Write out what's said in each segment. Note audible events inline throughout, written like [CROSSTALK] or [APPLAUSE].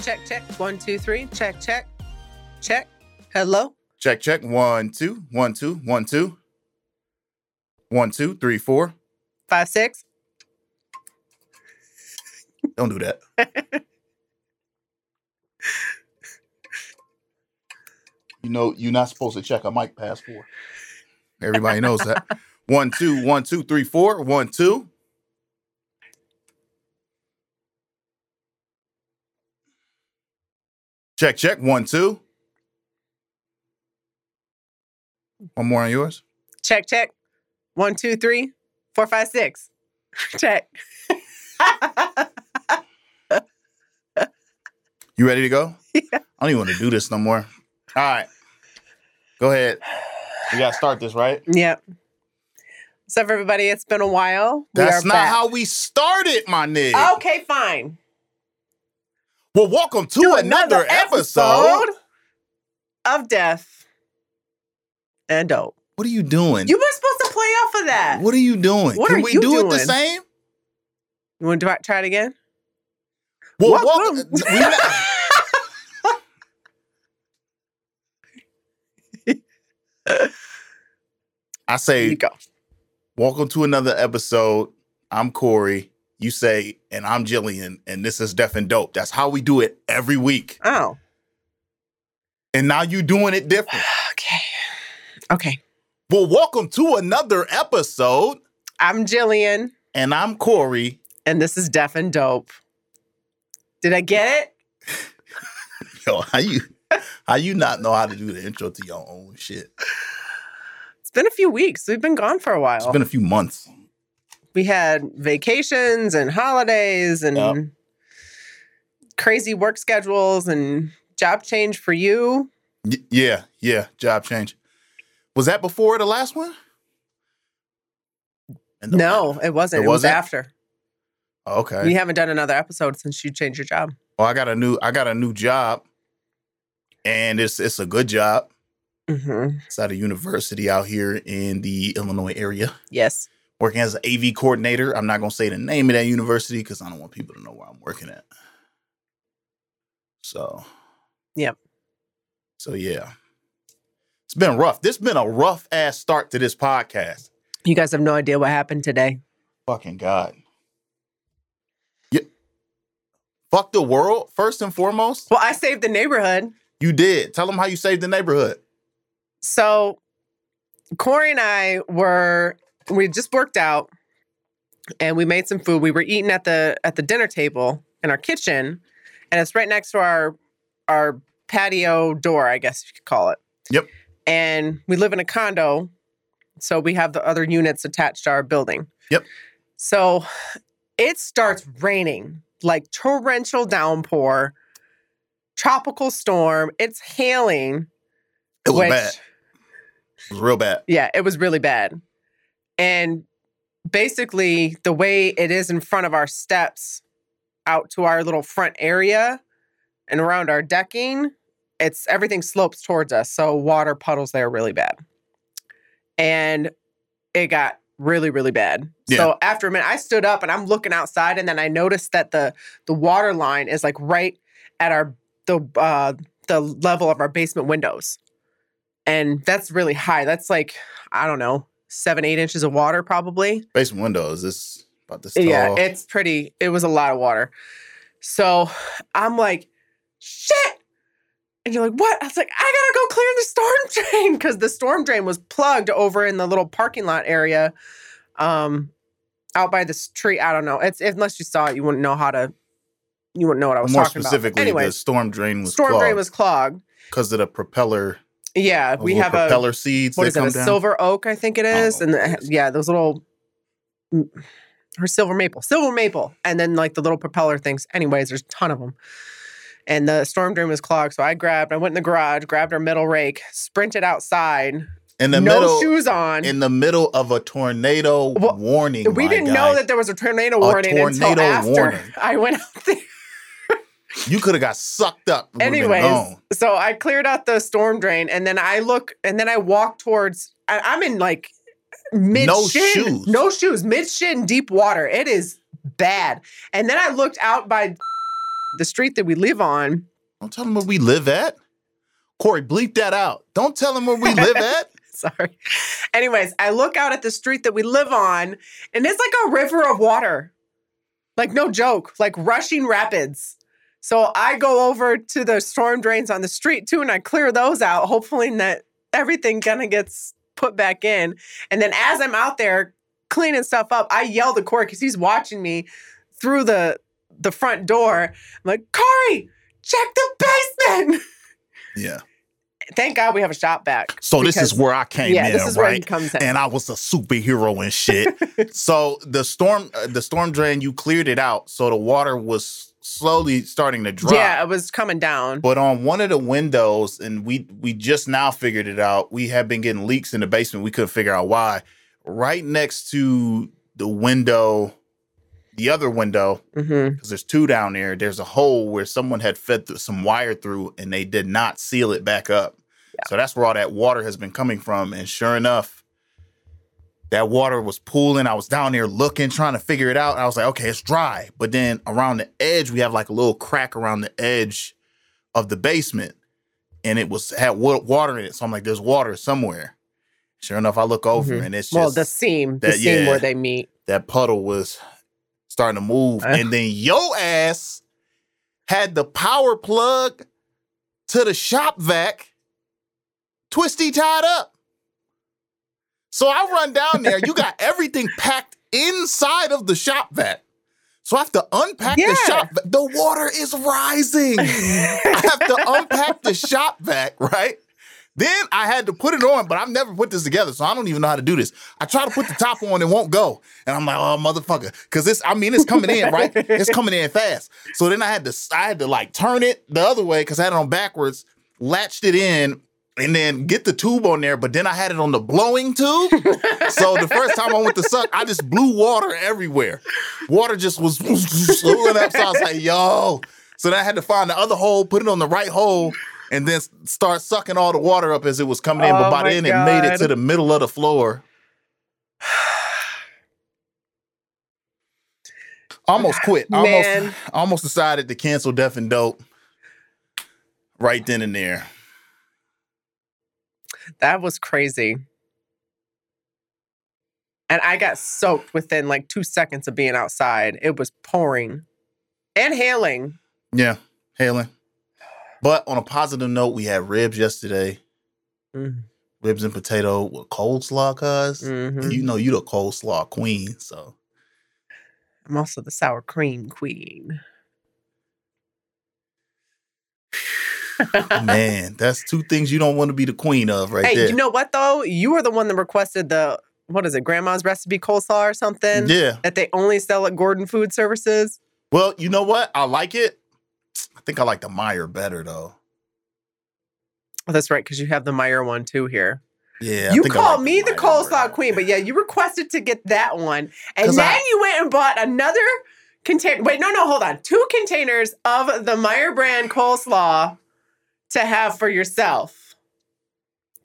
check, check. One, two, three. Check, check. Check. Hello. Check, check. One, two, one, two, one, two. One, two, three, four. Five, six. Don't do that. [LAUGHS] you know, you're not supposed to check a mic past four. Everybody knows that. One, two, one, two, three, four. One, two. Check, check. One, two. One more on yours. Check, check. One, two, three, four, five, six. [LAUGHS] check. You ready to go? [LAUGHS] Yeah. I don't even want to do this no more. All right. Go ahead. We got to start this, right? yep. So, for everybody, it's been a while. That's not back. how we started, my nigga. Okay, fine. Well, welcome to, To another, episode. of Def N Dope. What are you doing? You were supposed to play off of that. what are you doing? What Can are we do it the same? You want to try- it again? Well, Welcome. welcome. [LAUGHS] I say, welcome to another episode. I'm Cory. You say, and I'm Jillian, and this is Def N Dope. That's how we do it every week. Oh, And now you're doing it different. [SIGHS] okay. Okay. Well, welcome to another episode. I'm Jillian, And I'm Cory. and this is Def N Dope. Did I get it? [LAUGHS] Yo, how you how you not know how to do the intro to your own shit? It's been a few weeks. We've been gone for a while. It's been a few months. We had vacations and holidays and Yep. crazy work schedules and job change for you. Y- yeah, yeah, job change. Was that before the last one? The- No, it wasn't. It It, was after. Okay. We haven't done another episode since you changed your job. Well, I got a new I got a new job, and it's it's a good job. hmm It's at a university out here in the Illinois area. Yes. Working as an AV coordinator. I'm not gonna say the name of that university because I don't want people to know where I'm working at. So. Yep. So yeah. It's been rough. This been a rough ass start to this podcast. You guys have no idea what happened today. Fucking God. Yeah. Fuck the world, first and foremost. Well, I saved the neighborhood. You did. Tell them how you saved the neighborhood. So Cory and I were we just worked out and we made some food. We were eating at the at the dinner table in our kitchen, and it's right next to our our patio door, I guess you could call it. Yep. And we live in a condo, so we have the other units attached to our building. Yep. So it starts raining like torrential downpour, tropical storm. It's hailing. It was which- bad. It was real bad. yeah, it was really bad. And basically, the way it is in front of our steps out to our little front area and around our decking, it's everything slopes towards us. So water puddles there really bad. And it got really, really bad. Yeah. So after a minute, I stood up and I'm looking outside, and then I noticed that the the water line is like right at our the uh the level of our basement windows. And that's really high. That's like, I don't know, seven, eight inches of water probably. Basement window is This about this tall. Yeah, it's pretty, it was a lot of water. So I'm like, shit. And you're like, what? I was like, I gotta go clear the storm [LAUGHS] drain because the storm drain was plugged over in the little parking lot area um out by this tree. I don't know. It's unless you saw it, you wouldn't know how to you wouldn't know what I was More talking specifically, about. Anyway, the storm drain was storm drain was clogged. because of the propeller. Yeah, we have a propeller seeds. what is it? A down. silver oak, I think it oh, is, don't is, know and the, yeah, those little or silver maple, silver maple, and then like the little propeller things. Anyways, there's a ton of them. And the storm drain was clogged, so I grabbed. I went in the garage, grabbed our metal rake, sprinted outside, in the no middle. shoes on. In the middle of a tornado Well, warning. we didn't guy. know that there was a tornado warning until tornado after warning. [LAUGHS] I went out there. You could have got sucked up. We would've been Anyways, so I cleared out the storm drain, and then I look, and then I walk towards. I, I'm in like mid No shin, shoes. no shoes, mid shin, deep water. It is bad. And then I looked out by the street that we live on. Don't tell them where we live at. Cory, bleep that out. Don't tell them where we live [LAUGHS] at. Sorry. Anyways, I look out at the street that we live on, and it's like a river of water. Like, no joke, like rushing rapids. So I go over to the storm drains on the street too, and I clear those out, hopefully that everything kind of gets put back in. And then as I'm out there cleaning stuff up, I yell to Cory because he's watching me through the the front door. I'm like, Cory, check the basement. [LAUGHS] Yeah. Thank God we have a shop vac. So this is where I came yeah, in, this is where he comes in. and I was a superhero and shit. [LAUGHS] so the storm, uh, the storm drain, you cleared it out, so the water was slowly starting to drop. Yeah, it was coming down. But on one of the windows, and we we just now figured it out. We had been getting leaks in the basement. We couldn't figure out why. Right next to the window, the other window, mm-hmm. because there's two down there. There's a hole where someone had fed th- some wire through, and they did not seal it back up. So that's where all that water has been coming from. And sure enough, that water was pooling. I was down there looking, trying to figure it out. And I was like, okay, it's dry. But then around the edge, we have like a little crack around the edge of the basement, and it was had water in it. So I'm like, there's water somewhere. Sure enough, I look over Mhm. and it's just Well, the seam, the that- seam yeah. where they meet. that puddle was starting to move. [LAUGHS] And then yo ass had the power plug to the shop vac twisty tied up. So I run down there. You got everything packed inside of the shop vac. So I have to unpack the shop vac. The water is rising. I have to unpack the shop vac, right? Then I had to put it on, but I've never put this together, so I don't even know how to do this. I try to put the top on, it won't go. And I'm like, oh motherfucker. Cause this, I mean, it's coming in, right? It's coming in fast. So then I had to I had to like turn it the other way because I had it on backwards, latched it in, and then get the tube on there. But then I had it on the blowing tube. so the first time I went to suck, I just blew water everywhere. Water just was slowing up. So I was like, yo. So then I had to find the other hole, put it on the right hole, and then start sucking all the water up as it was coming in. But Oh by my then, it made it to the middle of the floor. [SIGHS] Almost quit. Almost, Man. almost decided to cancel Def N Dope right then and there. That was crazy. And I got soaked within like two seconds of being outside. It was pouring and hailing. Yeah, hailing. But on a positive note, we had ribs yesterday. Mhm. Ribs and potato with coleslaw, cuz. Mhm. You know you the coleslaw queen, so I'm also the sour cream queen. Man, that's two things you don't want to be the queen of right there. hey, there. you know what though? You were the one that requested the what is it, grandma's recipe coleslaw or something? yeah. That they only sell at Gordon Food Services. Well, you know what? I like it. I think I like the Meijer better though. Oh, that's right, because you have the Meijer one too here. Yeah. You call like me the Meijer coleslaw queen, but yeah, you requested to get that one. And then I- you went and bought another container. Wait, no, no, hold on. Two containers of the Meijer brand coleslaw to have for yourself.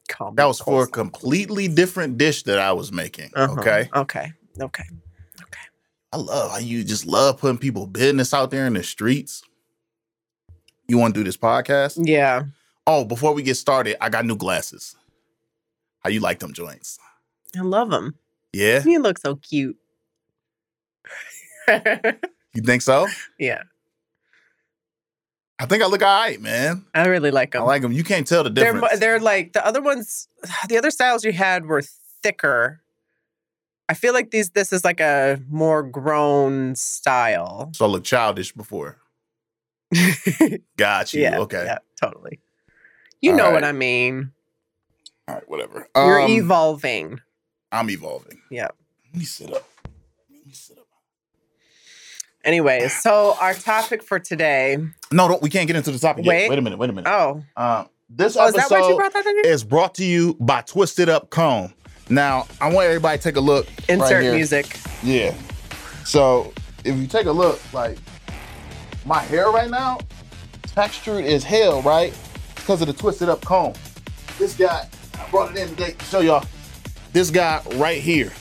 Call That was for a completely different dish that I was making. Uh-huh. Okay. Okay. Okay. I love how you just love putting people business out there in the streets. You want to do this podcast? Yeah. Oh, before we get started, I got new glasses. How you like them joints? I love them. Yeah, You look so cute. you think so? [LAUGHS] yeah. I think I look all right, man. I really like them. I like them. You can't tell the they're, difference. they're like the other ones, [SIGHS] the other styles you had were thicker. I feel like these this is like a more grown style. so I look childish before. [LAUGHS] Got you. yeah. okay. Yeah, totally. You All know what. I mean. All right. Whatever. You're Um, evolving. I'm evolving. Yeah. Let me sit up. Let me sit up. Anyway, so our topic for today. No, don't, we can't get into the topic Wait. yet. Wait a minute. Wait a minute. Oh, Uh, this oh is that why you episode brought that in? is brought to you by Twisted Up Comb. Now, I want everybody to take a look. right Insert here. music. Yeah. So if you take a look, like my hair right now, textured as hell, right? Because of the twisted up comb. This guy, I brought it in today to show y'all. This guy right here,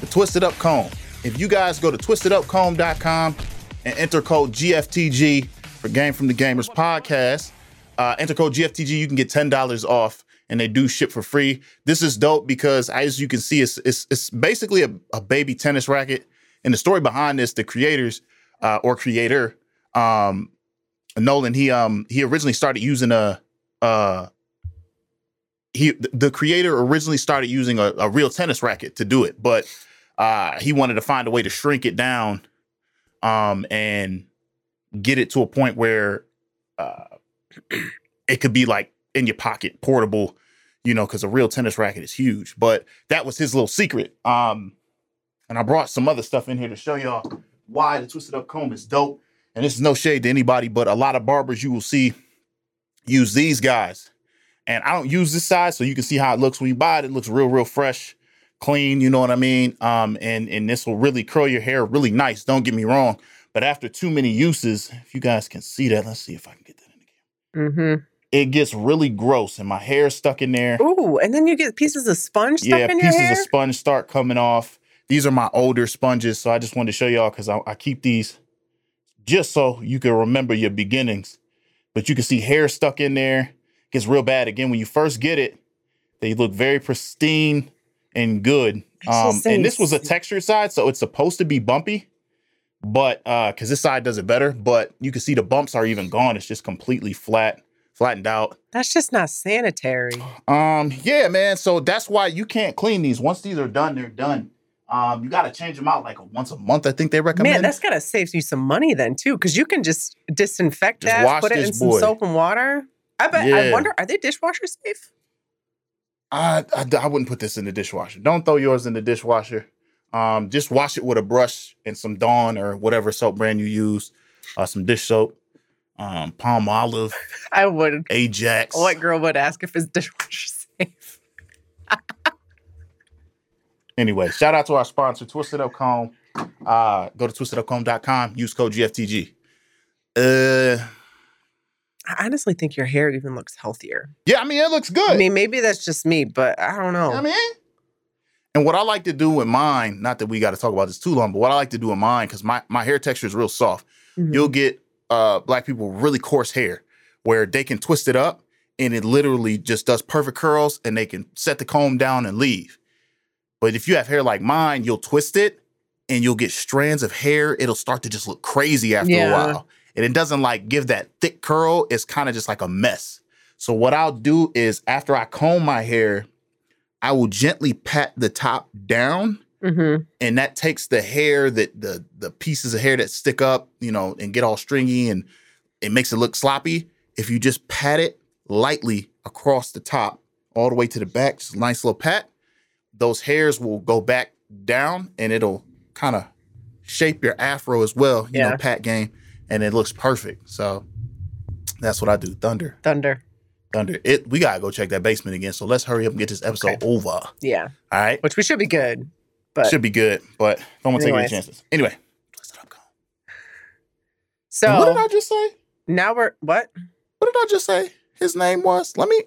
the twisted up comb. If you guys go to twistedupcomb.com and enter code GFTG for Game from the Gamers podcast. Uh, enter code GFTG, you can get ten dollars off, and they do ship for free. This is dope because, as you can see, it's it's, it's basically a, a baby tennis racket. And the story behind this, the creators uh, or creator, um, Nolan, he um he originally started using a uh he the creator originally started using a, a real tennis racket to do it, but uh he wanted to find a way to shrink it down um and get it to a point where uh [CLEARS THROAT] it could be like in your pocket, portable, you know, because a real tennis racket is huge. But that was his little secret. Um, and I brought some other stuff in here to show y'all why the twisted up comb is dope. And this is no shade to anybody, but a lot of barbers you will see use these guys. And I don't use this size, so you can see how it looks when you buy it. It looks real, real fresh, clean. You know what I mean? Um, and and this will really curl your hair really nice. Don't get me wrong. But after too many uses, if you guys can see that, let's see if I can get that in again. Mm-hmm. It gets really gross, and my hair is stuck in there. Ooh, and then you get pieces of sponge stuck yeah, pieces of sponge start coming off. These are my older sponges, so I just wanted to show y'all because I, I keep these just so you can remember your beginnings. But you can see hair stuck in there. gets real bad again when you first get it. They look very pristine and good. Um, and this was a textured side, so it's supposed to be bumpy, but uh, because this side does it better. But you can see the bumps are even gone. It's just completely flat, flattened out. That's just not sanitary. Um, yeah, man. So that's why you can't clean these. Once these are done, they're done. Um, you got to change them out like once a month. I think they recommend. Man, that's gotta save you some money then too, because you can just disinfect Just that, put it in this some soap and water. I bet. I wonder, are they dishwasher safe? I, I I wouldn't put this in the dishwasher. Don't throw yours in the dishwasher. Um, just wash it with a brush and some Dawn or whatever soap brand you use. Uh, some dish soap. Um, Palmolive, [LAUGHS] I would. Ajax. What girl would ask if it's [LAUGHS] dishwasher safe. Anyway, shout out to our sponsor, Twisted Up Comb. Uh, go to twistedupcomb.com. Use code GFTG. Uh, I honestly think your hair even looks healthier. yeah, I mean it looks good. I mean, maybe that's just me, but I don't know. I mean, and what I like to do with mine, not that we got to talk about this too long, but what I like to do with mine, because my, my hair texture is real soft. Mhm. You'll get uh black people with really coarse hair where they can twist it up and it literally just does perfect curls and they can set the comb down and leave. But if you have hair like mine, you'll twist it and you'll get strands of hair. It'll start to just look crazy after Yeah. a while. And it doesn't like give that thick curl. It's kind of just like a mess. So what I'll do is after I comb my hair, I will gently pat the top down Mhm. and that takes the hair that the the pieces of hair that stick up, you know, and get all stringy and it makes it look sloppy. If you just pat it lightly across the top, all the way to the back, just a nice little pat, those hairs will go back down and it'll kind of shape your afro as well, you Yeah. know, pat game, and it looks perfect. So that's what I do. Thunder. Thunder. Thunder. It we gotta go check that basement again. So let's hurry up and get this episode Okay. over. Yeah. All right. Which we should be good. But Should be good, but don't want to take any chances. Anyway, twist it up, go. so what did I just say? now we're what? What did I just say? His name was. Let me.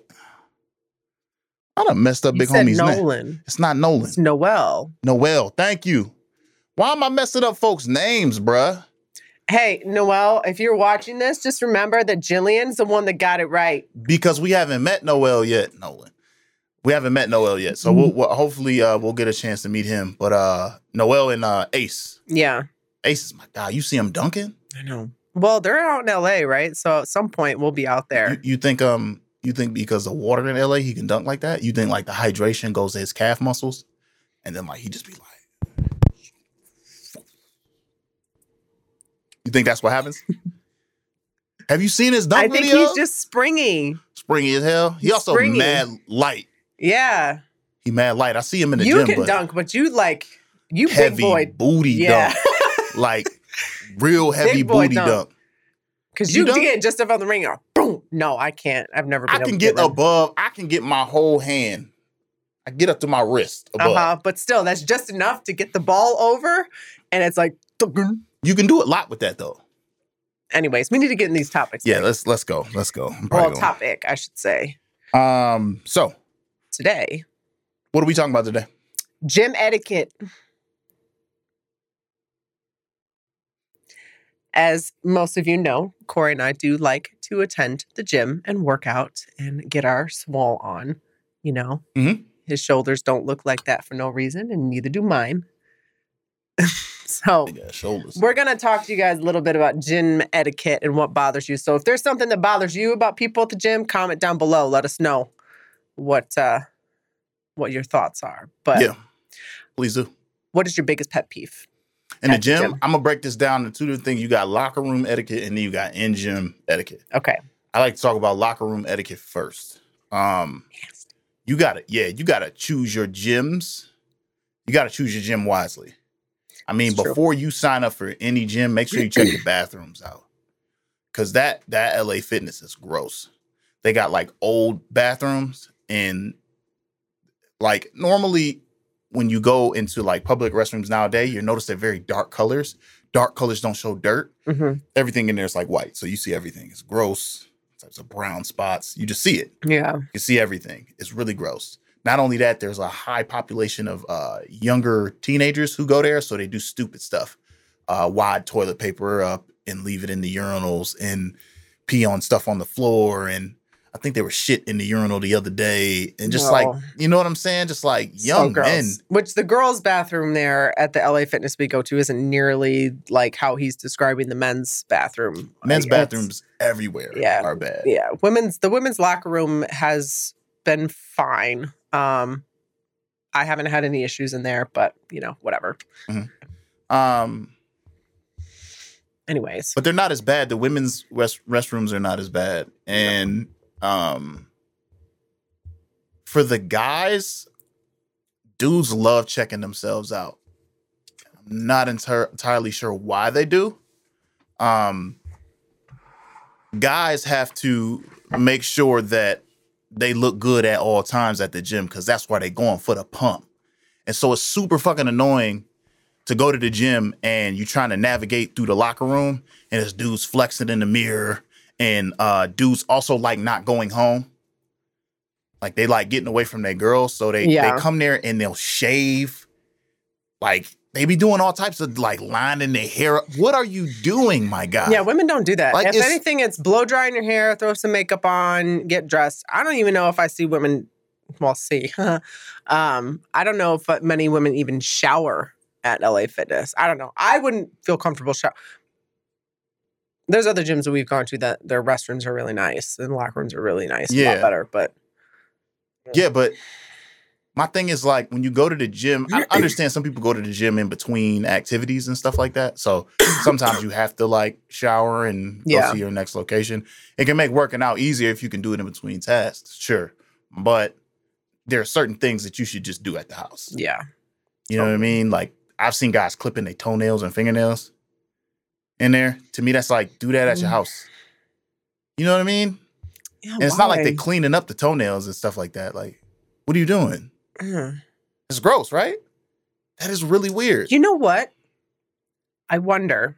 I done messed up You Big Homie's name. Nolan. It's not Nolan. It's Noel. Noel. Thank you. Why am I messing up folks' names, bruh? Hey, Noel, if you're watching this, just remember that Jillian's the one that got it right. Because we haven't met Noel yet. Nolan. We haven't met Noel yet, so we'll, we'll hopefully uh, we'll get a chance to meet him. But uh, Noel and uh, Ace. Yeah. Ace is my guy. You see him dunking? I know. Well, they're out in LA, right? So at some point we'll be out there. You, you think um you think because the water in LA he can dunk like that? You think like the hydration goes to his calf muscles, and then like he just be like, you think that's what happens? [LAUGHS] Have you seen his dunk I think video? he's just springy. springy as hell. He also springy. mad light. Yeah. He mad light. I see him in the You gym, can but dunk, but you like you heavy big boy. booty Yeah. dunk, like real [LAUGHS] heavy booty dunk. dunk. Because You you, dunk? get just above the ring. Boom. No, I can't. I've never been I can get above. I can get my whole hand. I get up to my wrist above. Uh-huh. But still, that's just enough to get the ball over. And it's like, You can do a lot with that though. anyways, we need to get in these topics. Yeah, let's let's go. Let's go. Well, topic, I should say. Um, so Today, what are we talking about today? gym etiquette. As most of you know, Cory and I do like to attend the gym and work out and get our swole on. You know, Mm-hmm. his shoulders don't look like that for no reason, and neither do mine. [LAUGHS] so, Big ass shoulders. we're going to talk to you guys a little bit about gym etiquette and what bothers you. So, if there's something that bothers you about people at the gym, comment down below. Let us know what uh, what your thoughts are. But Yeah. Please do. what is your biggest pet peeve? In the At the gym, gym. I'm gonna break this down into two different things. You got locker room etiquette, and then you got in gym etiquette. Okay. I like to talk about locker room etiquette first. Um, you gotta, yeah, you gotta choose your gyms. You gotta choose your gym wisely. I mean, It's true. before you sign up for any gym, make sure you check the [CLEARS THROAT] bathrooms out. Cause that that LA Fitness is gross. They got like old bathrooms and like normally when you go into like public restrooms nowadays, you notice they're very dark colors. Dark colors don't show dirt hmm everything in there is like white. So you see everything. It's gross. Types of brown spots. You just see it. Yeah. You see everything. It's really gross. Not only that, there's a high population of uh, younger teenagers who go there, so they do stupid stuff. Uh, wad toilet paper up and leave it in the urinals and pee on stuff on the floor. And I think they were shit in the urinal the other day. And just like, you know what I'm saying? Just like young gross. men. Which the girls' bathroom there at the LA Fitness we go to isn't nearly like how he's describing the men's bathroom. Men's Like, bathrooms everywhere Yeah. are bad. Yeah, women's the women's locker room has been fine. Um, I haven't had any issues in there, but you know, whatever. Um, Anyways, but they're not as bad. The women's rest, restrooms are not as bad, and um, for the guys, dudes love checking themselves out. I'm not enter- entirely sure why they do. Um, guys have to make sure that they look good at all times at the gym because that's why they're going for the pump, and so it's super fucking annoying to go to the gym and you're trying to navigate through the locker room and there's dudes flexing in the mirror and uh dudes also like not going home. Like they like getting away from their girls. So they Yeah. they come there and they'll shave. Like they be doing all types of like lining their hair up. What are you doing, my guy? yeah, women don't do that. Like, if it's- anything, it's blow drying your hair, throw some makeup on, get dressed. I don't even know if I see women. Well, see, [LAUGHS] um, I don't know if many women even shower at LA Fitness. I don't know. I wouldn't feel comfortable shower. There's other gyms that we've gone to that their restrooms are really nice and locker rooms are really nice, a Yeah. lot better. But Yeah, but my thing is like when you go to the gym, I understand some people go to the gym in between activities and stuff like that. So sometimes you have to like shower and go Yeah. to your next location. It can make working out easier if you can do it in between tasks, sure. But there are certain things that you should just do at the house. yeah, You know what I mean? Like I've seen guys clipping their toenails and fingernails in there. To me, that's like do that at your Mm. house. You know what I mean? yeah And it's not like they're cleaning up the toenails and stuff like that. Like, what are you doing? Mm. It's gross, right? That is really weird. You know what? I wonder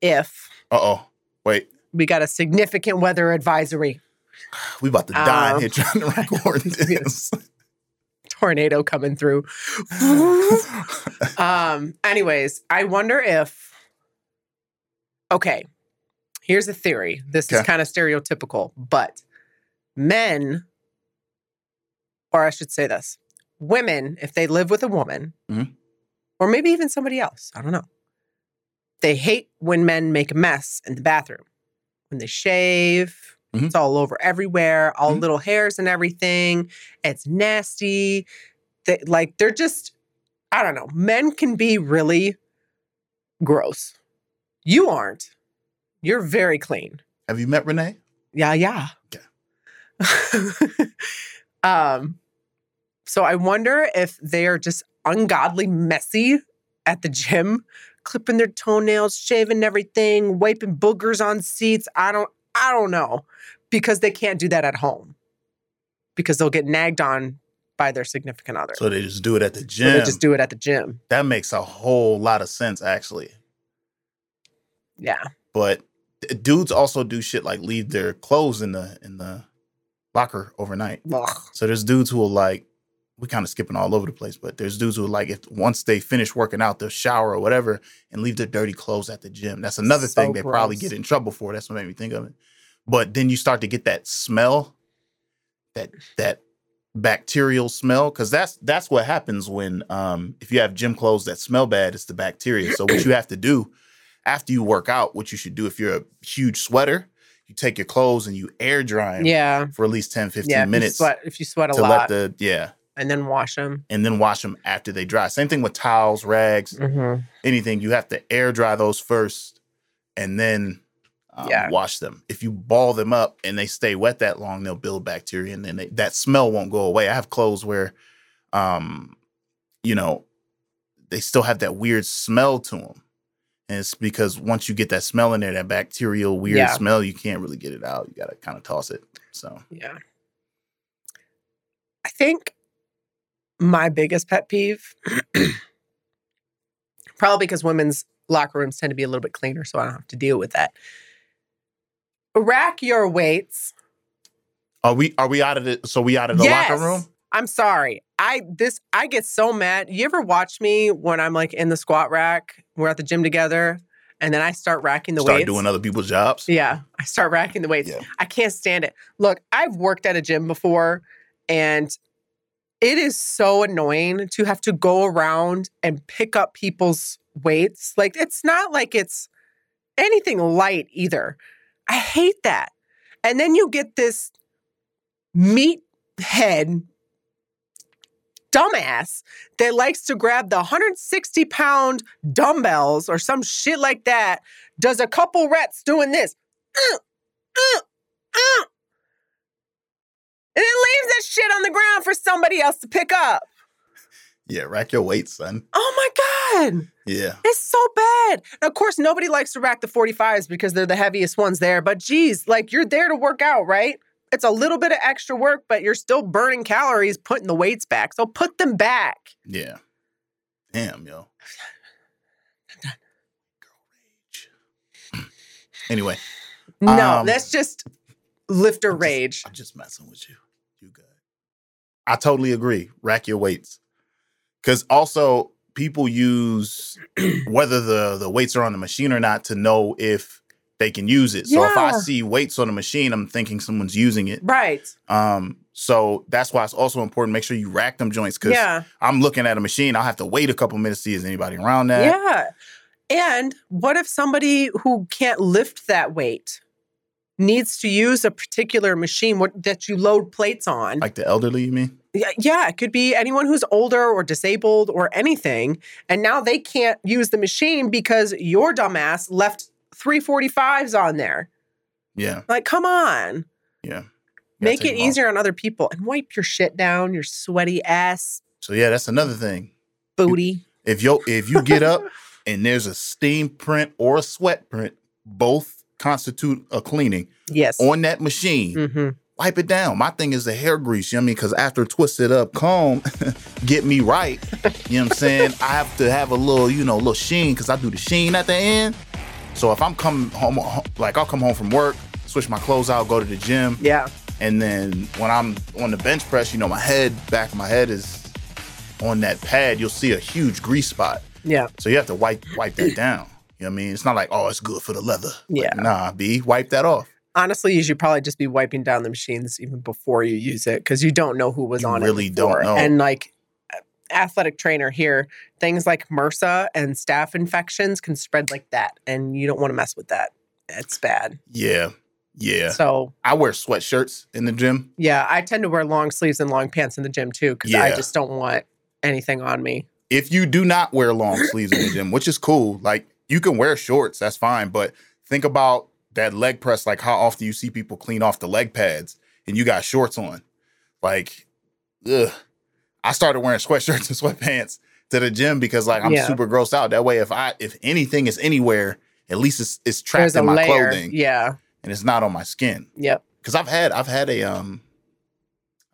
if Uh oh. Wait, we got a significant weather advisory. [SIGHS] we about to die Um, here trying to [LAUGHS] record [LAUGHS] this. tornado coming through. [LAUGHS] um, anyways, I wonder if okay, here's a theory. This is kind of stereotypical, but men, or I should say this, women, if they live with a woman, Mhm. or maybe even somebody else, I don't know. They hate when men make a mess in the bathroom. When they shave, Mhm. it's all over everywhere, all Mhm. little hairs and everything. It's nasty. They, like they're just, I don't know. Men can be really gross. You aren't. You're very clean. Have you met Renee? Yeah, Yeah, yeah. [LAUGHS] um, so I wonder if they are just ungodly messy at the gym, clipping their toenails, shaving everything, wiping boogers on seats. I don't I don't know. Because they can't do that at home. Because they'll get nagged on by their significant other. So they just do it at the So gym. they just do it at the gym. that makes a whole lot of sense, actually. Yeah. But dudes also do shit like leave their clothes in the in the locker overnight. Ugh. So there's dudes who will like we kind of skipping all over the place, but there's dudes who like if once they finish working out, they'll shower or whatever and leave their dirty clothes at the gym. That's another So thing they probably get in trouble for. That's what made me think of it. But then you start to get that smell, that that bacterial smell, because that's that's what happens when um if you have gym clothes that smell bad, it's the bacteria. So what you have to do after you work out, what you should do if you're a huge sweater, you take your clothes and you air dry them Yeah. for at least 10, 15 Yeah. If you minutes sweat, if you sweat a to let lot the yeah and then wash them. and then wash them after they dry. Same thing with towels, rags, Mm-hmm. anything. You have to air dry those first and then um, Yeah. wash them. If you ball them up and they stay wet that long, they'll build bacteria and then they, that smell won't go away. I have clothes where, um, you know, they still have that weird smell to them. And it's because once you get that smell in there, that bacterial weird Yeah. smell, you can't really get it out. You got to kind of toss it. So, Yeah. I think my biggest pet peeve, [CLEARS THROAT] probably because women's locker rooms tend to be a little bit cleaner, so I don't have to deal with that. Rack your weights. are we are we out of the so we out of the locker room? I'm sorry. I this I get so mad. You ever watch me when I'm like in the squat rack? We're at the gym together, and then I start racking the Start weights. Start doing other people's jobs. Yeah, I start racking the weights. Yeah. I can't stand it. Look, I've worked at a gym before and it is so annoying to have to go around and pick up people's weights. Like it's not like it's anything light either. I hate that. And then you get this meathead dumbass that likes to grab the 160 pound dumbbells or some shit like that, does a couple reps doing this. Uh, uh, uh, and then leaves that shit on the ground for somebody else to pick up. Yeah, rack your weight, son. Oh my God. Yeah. It's so bad. Of course, nobody likes to rack the 45s because they're the heaviest ones there. But geez, like you're there to work out, right? It's a little bit of extra work, but you're still burning calories putting the weights back. So put them back. Yeah. Damn, yo. Girl [SIGHS] rage. Anyway, No, Um, that's just lifter I'm just- rage. I'm just messing with you. You good. I totally agree. Rack your weights. Cause also people use whether the the weights are on the machine or not to know if they can use it. So if I see weights on the machine, I'm thinking someone's using it. Right. Um, so that's why it's also important. Make sure you rack them joints because Yeah. I'm looking at a machine. I'll have to wait a couple minutes to see is anybody around that. Yeah. And what if somebody who can't lift that weight needs to use a particular machine what, that you load plates on? Like the elderly, you mean? Yeah, yeah, it could be anyone who's older or disabled or anything. And now they can't use the machine because your dumbass left 345s on there. Yeah. Like, come on. Yeah. Make it it 'em off. easier on other people and wipe your shit down, your sweaty ass So yeah, that's another thing. booty. If yo if you get up [LAUGHS] and there's a steam print or a sweat print, both constitute a cleaning Yes. on that machine. hmm Wipe it down. My thing is the hair grease. You know what I mean? Because after twisted up comb, [LAUGHS] get me right. You know what I'm saying? I have to have a little, you know, little sheen because I do the sheen at the end. So if I'm coming home, like I'll come home from work, switch my clothes out, go to the gym, Yeah. and then when I'm on the bench press, you know, my head, back of my head is on that pad. You'll see a huge grease spot. Yeah. So you have to wipe wipe that down. You know what I mean? It's not like, oh, it's good for the leather. Like, Yeah. nah, B, wipe that off. Honestly, you should probably just be wiping down the machines even before you use it because you don't know who was You on really it. Really don't know. And like athletic trainer here, things like MRSA and staph infections can spread like that. And you don't want to mess with that. It's bad. Yeah. Yeah. So I wear sweatshirts in the gym. yeah, I tend to wear long sleeves and long pants in the gym too because I just don't want anything on me. If you do not wear long sleeves in the gym, which is cool, like you can wear shorts, that's fine. But think about that leg press, like how often you see people clean off the leg pads and you got shorts on. Like, ugh. I started wearing [LAUGHS] sweatshirts and sweatpants to the gym because like I'm Yeah. super grossed out. That way, if I if anything is anywhere, at least it's it's trapped There's in my layer. clothing Yeah. and it's not on my skin. Yep. Because I've had I've had a um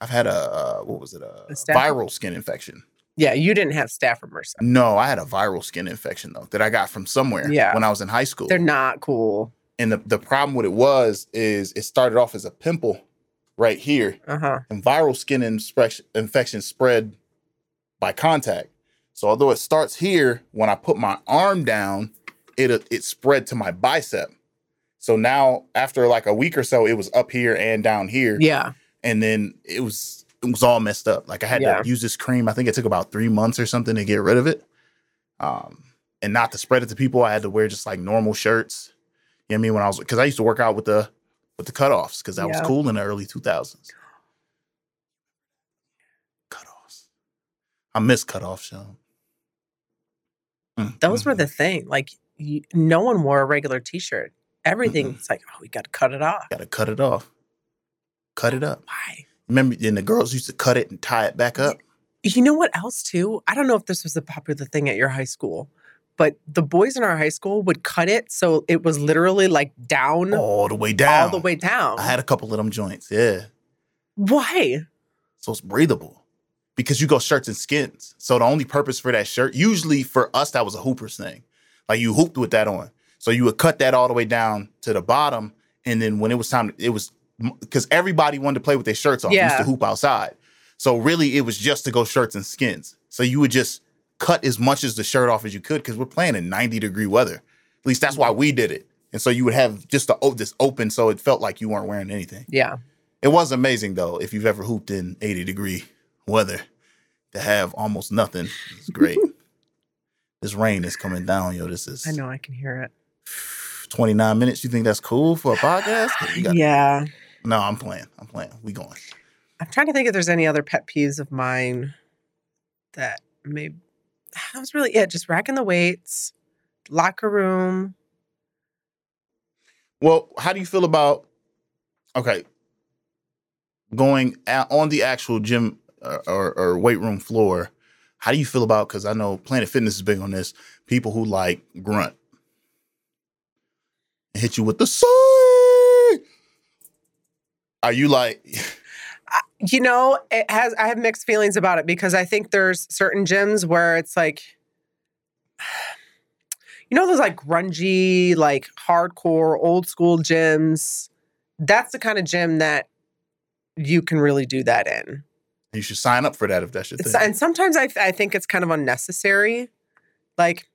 I've had a uh, what was it a, A viral skin infection. Yeah. You didn't have staph or MRSA. No, I had a viral skin infection though that I got from somewhere Yeah. when I was in high school. They're not cool. and the, the problem with it was is it started off as a pimple right here, Uh huh. and viral skin infection infection spread by contact. So although it starts here, when I put my arm down, it it spread to my bicep. So now after like a week or so, it was up here and down here, Yeah. and then it was it was all messed up. Like I had Yeah. to use this cream. I think it took about three months or something to get rid of it. Um, and not to spread it to people, I had to wear just like normal shirts. You know what I mean? When I was because I used to work out with the with the cutoffs because that was cool in the early two thousands. Cutoffs. I miss cutoff show. Mm, Those mm, were mm. the thing. Like, you, no one wore a regular T-shirt. Everything. It's like, oh, we got to cut it off. gotta cut it off. Cut it up. Why? Remember, and the girls used to cut it and tie it back up. You know what else too? I don't know if this was a popular thing at your high school, but the boys in our high school would cut it so it was literally like down All the way down. all the way down. I had a couple of them joints. Yeah. Why? So it's breathable because you go shirts and skins. So the only purpose for that shirt, usually for us, that was a Hoopers thing. Like you hooped with that on. So you would cut that all the way down to the bottom. And then when it was time, it was because everybody wanted to play with their shirts off. Used to hoop outside. So really, it was just to go shirts and skins. So you would just cut as much as the shirt off as you could because we're playing in 90 degree weather. At least that's why we did it. And so you would have just the, oh, this open so it felt like you weren't wearing anything. Yeah. It was amazing though. If you've ever hooped in 80 degree weather, to have almost nothing is great. [LAUGHS] this rain is coming down, yo. This is I know I can hear it. 29 minutes. You think that's cool for a podcast? [SIGHS] Yeah. No, I'm playing. I'm playing. We going. I'm trying to think if there's any other pet peeves of mine that maybe [SIGHS] that was really it. Just racking the weights, locker room. Well, how do you feel about okay going on the actual gym uh, or, or weight room floor? How do you feel about because I know Planet Fitness is big on this. People who like grunt hit you with the say. Are you like? [LAUGHS] You know, it has I have mixed feelings about it because I think there's certain gyms where it's like [SIGHS] you know those like grungy, like hardcore old school gyms. That's the kind of gym that you can really do that in. You should sign up for that if that's your thing. and sometimes I, I think it's kind of unnecessary. Like,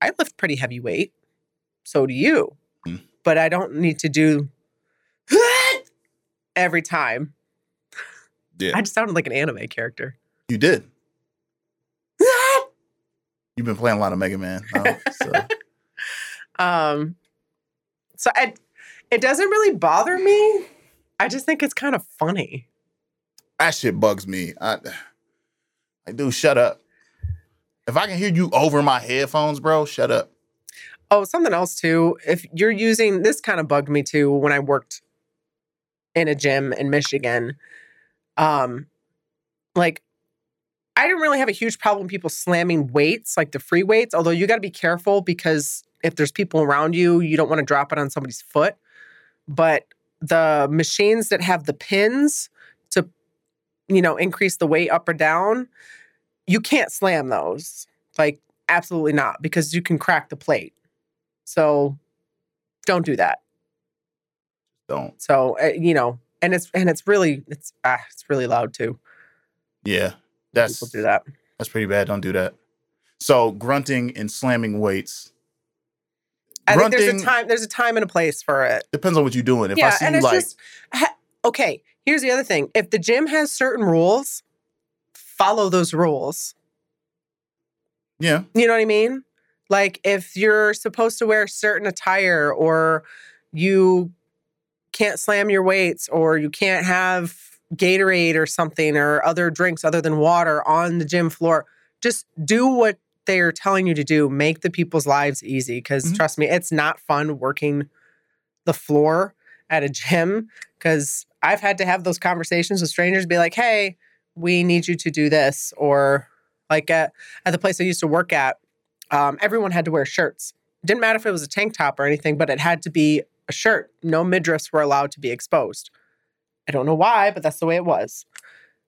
I lift pretty heavy weight. So do you. Mm. But I don't need to do [SIGHS] every time. Yeah. I just sounded like an anime character. You did. You've been playing a lot of Mega Man. huh? So, [LAUGHS] um, so I, it doesn't really bother me. I just think it's kind of funny. that shit bugs me. I, like, dude, shut up. If I can hear you over my headphones, bro, shut up. Oh, something else too. If you're using this kind of bugged me too when I worked in a gym in Michigan. Um like I didn't really have a huge problem with people slamming weights, like the free weights, although you got to be careful because if there's people around you, you don't want to drop it on somebody's foot. But the machines that have the pins to you know, increase the weight up or down, you can't slam those. Like absolutely not because you can crack the plate. So don't do that. Don't. So uh, you know, and it's and it's really it's ah, it's really loud too. Yeah, that's People do that. that's pretty bad. Don't do that. So grunting and slamming weights I think there's a time there's a time and a place for it. depends on what you're doing. If I see and you it's like, just ha- okay. Here's the other thing: if the gym has certain rules, follow those rules. yeah, You know what I mean? Like if you're supposed to wear certain attire or you can't slam your weights or you can't have Gatorade or something or other drinks other than water on the gym floor, just do what they're telling you to do. Make the people's lives easy because Mhm. trust me, it's not fun working the floor at a gym because I've had to have those conversations with strangers be like, hey, we need you to do this or like at, at the place I used to work at, um, everyone had to wear shirts. Didn't matter if it was a tank top or anything, but it had to be a shirt. No midriffs were allowed to be exposed. I don't know why, but that's the way it was.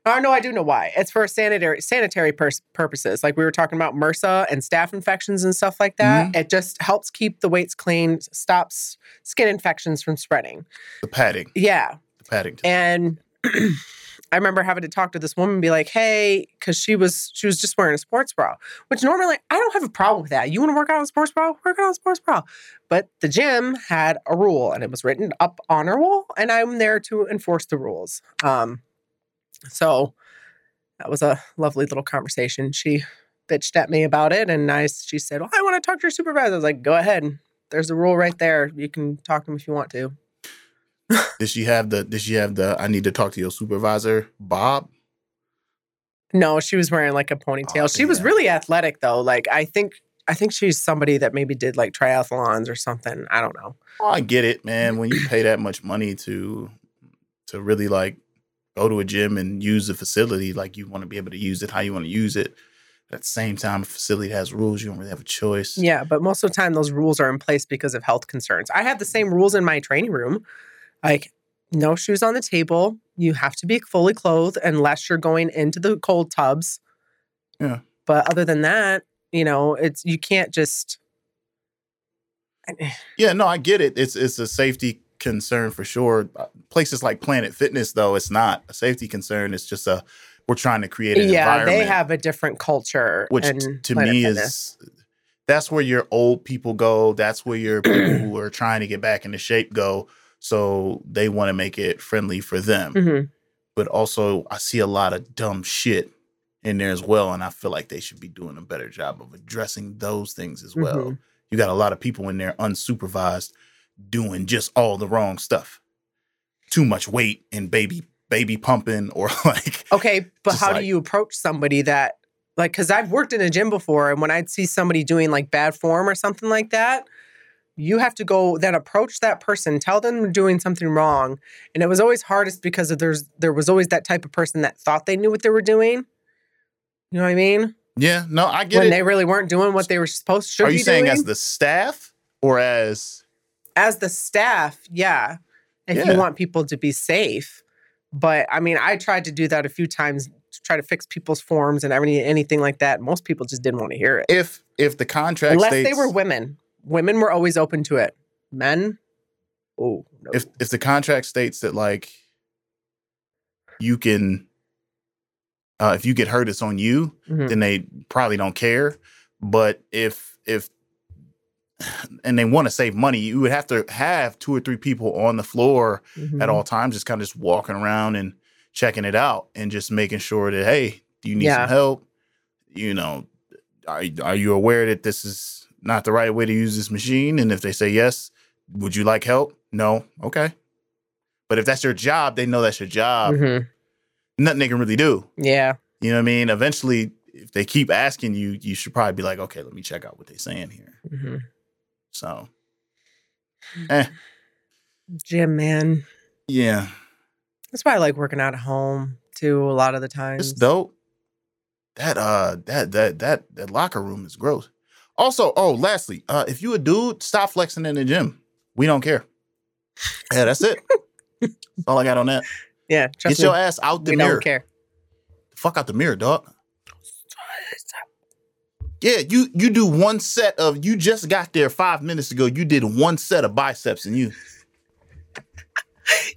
Or no, I do know why. It's for sanitary sanitary pers- purposes. Like we were talking about MRSA and staph infections and stuff like that. Mm-hmm. It just helps keep the weights clean, stops skin infections from spreading. the padding. Yeah. The padding. And [CLEARS THROAT] [CLEARS THROAT] I remember having to talk to this woman and be like, hey, because she was she was just wearing a sports bra, which normally I don't have a problem with that. You want to work out in a sports bra? Work out in a sports bra. But the gym had a rule and it was written up on a wall, and I'm there to enforce the rules. Um, so that was a lovely little conversation. She bitched at me about it, and I she said, well, I want to talk to your supervisor. I was like, go ahead. There's a rule right there. You can talk to him if you want to. [LAUGHS] did she have the? Did she have the? I need to talk to your supervisor, Bob. No, she was wearing like a ponytail. Oh, she was really athletic though. Like I think I think she's somebody that maybe did like triathlons or something. I don't know. Oh, I get it, man. When you pay that much money to to really like go to a gym and use the facility, like you want to be able to use it how you want to use it. At the same time, a facility has rules. You don't really have a choice. Yeah, but most of the time those rules are in place because of health concerns. I have the same rules in my training room. Like no shoes on the table. You have to be fully clothed unless you're going into the cold tubs. Yeah. But other than that, you know, it's you can't just [SIGHS] Yeah, no, I get it. It's it's a safety concern for sure. Uh, Places like Planet Fitness, though, it's not a safety concern. It's just a we're trying to create an yeah, environment. they have a different culture. which t- to Planet me Fitness. is that's where your old people go. That's where your people [CLEARS THROAT] who are trying to get back into shape go. So they want to make it friendly for them. Mhm. But also, I see a lot of dumb shit in there as well, and I feel like they should be doing a better job of addressing those things as well. Mhm. You got a lot of people in there unsupervised doing just all the wrong stuff. Too much weight and baby baby pumping or [LAUGHS] like Okay, but how like- do you approach somebody that like cuz I've worked in a gym before and when I'd see somebody doing like bad form or something like that, you have to go then approach that person, tell them they're doing something wrong. And it was always hardest because there's there was always that type of person that thought they knew what they were doing. You know what I mean? yeah, no, I get When it. they really weren't doing what they were supposed to Are you saying doing. as the staff or as as the staff, yeah, if Yeah. you want people to be safe. But I mean, I tried to do that a few times to try to fix people's forms and everything, anything like that. Most people just didn't want to hear it, if if the contract unless states they were women. Women were always open to it. Men, oh no. if if the contract states that like you can uh if you get hurt it's on you Mhm. then they probably don't care but if if and they want to save money you would have to have two or three people on the floor Mhm. at all times just kind of just walking around and checking it out and just making sure that hey do you need Yeah. some help you know are, are you aware that this is not the right way to use this machine and if they say yes would you like help no okay but if that's your job they know that's your job Mhm. nothing they can really do Yeah, you know what i mean eventually if they keep asking you you should probably be like okay let me check out what they're saying here Mhm. so [SIGHS] eh, gym man. yeah That's why I like working out at home too. A lot of the times, It's dope. That uh that that that that locker room is gross. Also, oh, lastly, uh if you a dude, stop flexing in the gym. We don't care. Yeah, that's it. that's all I got on that. Yeah, Get trust your ass out the we mirror. don't care. Fuck out the mirror, dog. Yeah, you you do one set of you just got there five minutes ago. You did one set of biceps and you [LAUGHS]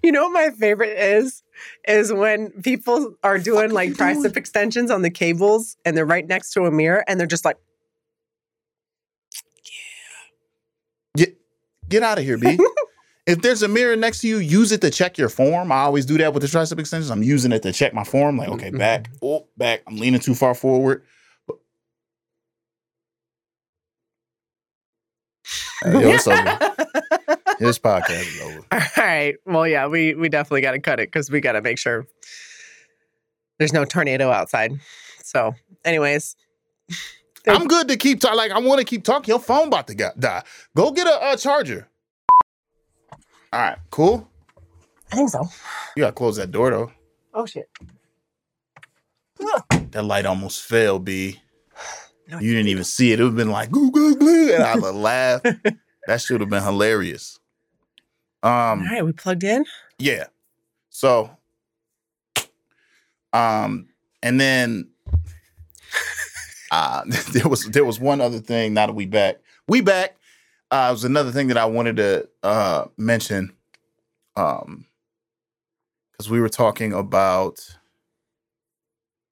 You know what my favorite is? Is when people are doing like you doing? tricep extensions on the cables and they're right next to a mirror and they're just like, get get out of here, B. [LAUGHS] if there's a mirror next to you, use it to check your form. I always do that with the tricep extensions. I'm using it to check my form. Like, okay, mm-hmm. back, oh, back. I'm leaning too far forward. But- [LAUGHS] Hey, yo, it's over. [LAUGHS] This podcast is over. All right. Well, yeah, we we definitely got to cut it because we got to make sure there's no tornado outside. So, anyways, I'm good to keep talking. Like, I want to keep talking. Your phone about to go- die. Go get a, uh charger. All right, cool. I think so. You gotta close that door though. Oh shit. [SIGHS] That light almost fell, B. No, You didn't even see it. It would have been like goo goo goo, and I'd have laughed. [LAUGHS] that should have been hilarious. All Um, right, we plugged in. yeah. So, um, and then, uh, [LAUGHS] there was there was one other thing. Now that we back, we back. Uh, it was another thing that I wanted to uh mention. Um, because we were talking about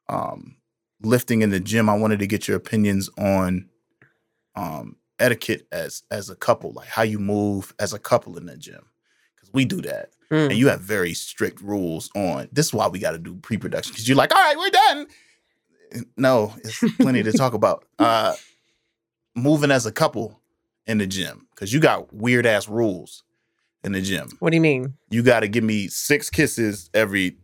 um, lifting in the gym. I wanted to get your opinions on um, etiquette as as a couple, like how you move as a couple in the gym, because we do that, Mm. and you have very strict rules on. This is why we got to do pre production because you're like, all right, we're done. No, it's plenty to talk about. [LAUGHS] Uh, moving as a couple in the gym because you got weird ass rules in the gym. What do you mean? You got to give me six kisses every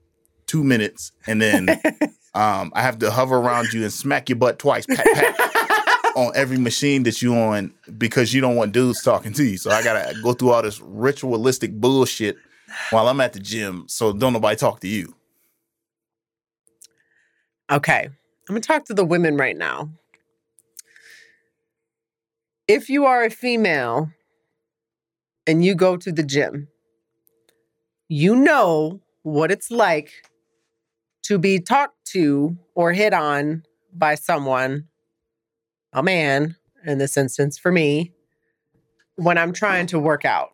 two minutes, and then [LAUGHS] um, I have to hover around you and smack your butt twice, pat, pat, [LAUGHS] on every machine that you on because you don't want dudes talking to you. So I gotta go through all this ritualistic bullshit while I'm at the gym, so don't nobody talk to you. Okay. I'm going to talk to the women right now. If you are a female and you go to the gym, you know what it's like to be talked to or hit on by someone, a man in this instance for me, when I'm trying to work out.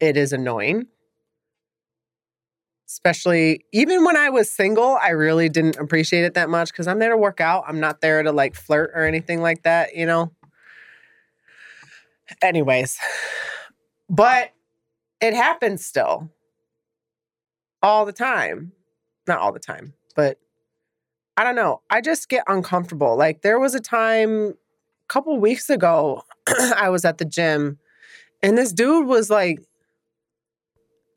It is annoying especially even when I was single, I really didn't appreciate it that much because I'm there to work out. I'm not there to like flirt or anything like that, you know? Anyways, but it happens still all the time. Not all the time, but I don't know. I just get uncomfortable. Like there was a time a couple weeks ago, [CLEARS THROAT] I was at the gym and this dude was like,